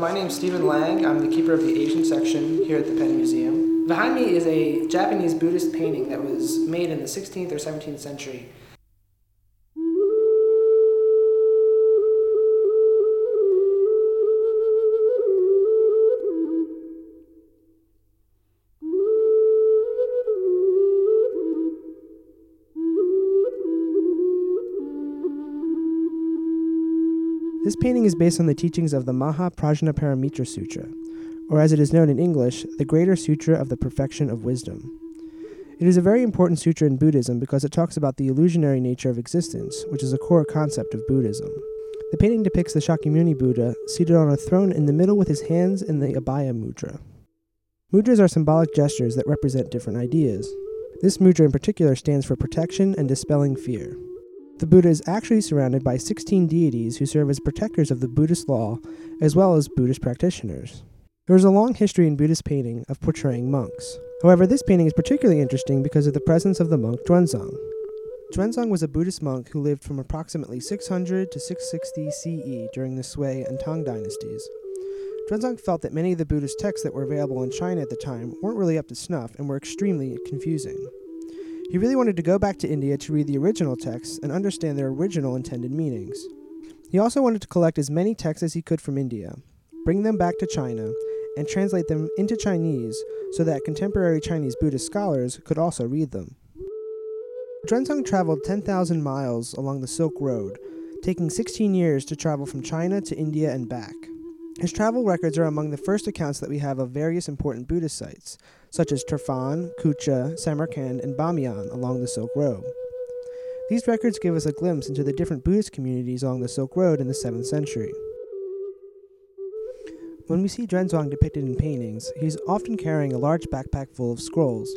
My name is Stephen Lang. I'm the keeper of the Asian section here at the Penn Museum. Behind me is a Japanese Buddhist painting that was made in the 16th or 17th century. This painting is based on the teachings of the Maha Prajnaparamita Sutra, or as it is known in English, the Greater Sutra of the Perfection of Wisdom. It is a very important sutra in Buddhism because it talks about the illusionary nature of existence, which is a core concept of Buddhism. The painting depicts the Shakyamuni Buddha seated on a throne in the middle with his hands in the Abhaya Mudra. Mudras are symbolic gestures that represent different ideas. This mudra in particular stands for protection and dispelling fear. The Buddha is actually surrounded by 16 deities who serve as protectors of the Buddhist law, as well as Buddhist practitioners. There is a long history in Buddhist painting of portraying monks. However, this painting is particularly interesting because of the presence of the monk Xuanzang. Xuanzang was a Buddhist monk who lived from approximately 600 to 660 CE during the Sui and Tang dynasties. Xuanzang felt that many of the Buddhist texts that were available in China at the time weren't really up to snuff and were extremely confusing. He really wanted to go back to India to read the original texts and understand their original intended meanings. He also wanted to collect as many texts as he could from India, bring them back to China, and translate them into Chinese so that contemporary Chinese Buddhist scholars could also read them. Xuanzang traveled 10,000 miles along the Silk Road, taking 16 years to travel from China to India and back. His travel records are among the first accounts that we have of various important Buddhist sites, such as Turfan, Kucha, Samarkand, and Bamiyan along the Silk Road. These records give us a glimpse into the different Buddhist communities along the Silk Road in the 7th century. When we see Xuanzang depicted in paintings, he is often carrying a large backpack full of scrolls.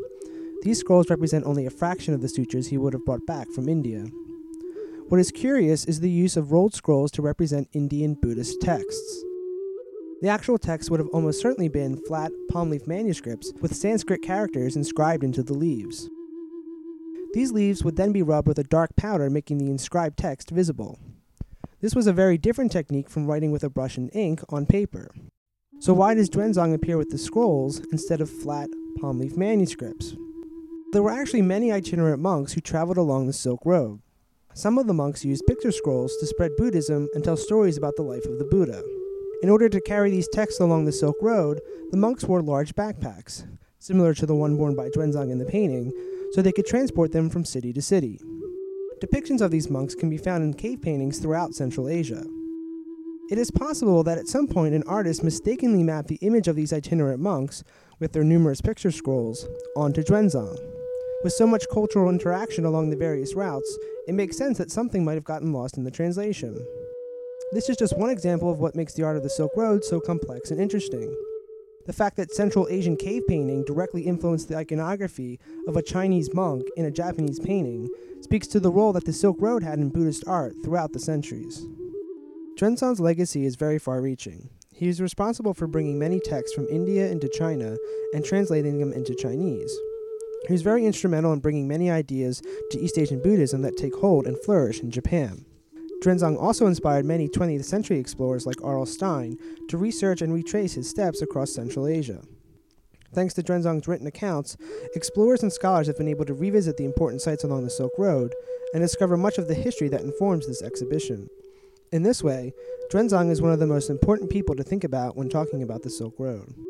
These scrolls represent only a fraction of the sutras he would have brought back from India. What is curious is the use of rolled scrolls to represent Indian Buddhist texts. The actual text would have almost certainly been flat palm leaf manuscripts with Sanskrit characters inscribed into the leaves. These leaves would then be rubbed with a dark powder, making the inscribed text visible. This was a very different technique from writing with a brush and ink on paper. So, why does Xuanzang appear with the scrolls instead of flat palm leaf manuscripts? There were actually many itinerant monks who traveled along the Silk Road. Some of the monks used picture scrolls to spread Buddhism and tell stories about the life of the Buddha. In order to carry these texts along the Silk Road, the monks wore large backpacks, similar to the one worn by Xuanzang in the painting, so they could transport them from city to city. Depictions of these monks can be found in cave paintings throughout Central Asia. It is possible that at some point an artist mistakenly mapped the image of these itinerant monks, with their numerous picture scrolls, onto Xuanzang. With so much cultural interaction along the various routes, it makes sense that something might have gotten lost in the translation. This is just one example of what makes the art of the Silk Road so complex and interesting. The fact that Central Asian cave painting directly influenced the iconography of a Chinese monk in a Japanese painting speaks to the role that the Silk Road had in Buddhist art throughout the centuries. Xuanzang's legacy is very far reaching. He is responsible for bringing many texts from India into China and translating them into Chinese. He was very instrumental in bringing many ideas to East Asian Buddhism that take hold and flourish in Japan. Xuanzang also inspired many 20th century explorers like Aurel Stein to research and retrace his steps across Central Asia. Thanks to Xuanzang's written accounts, explorers and scholars have been able to revisit the important sites along the Silk Road and discover much of the history that informs this exhibition. In this way, Xuanzang is one of the most important people to think about when talking about the Silk Road.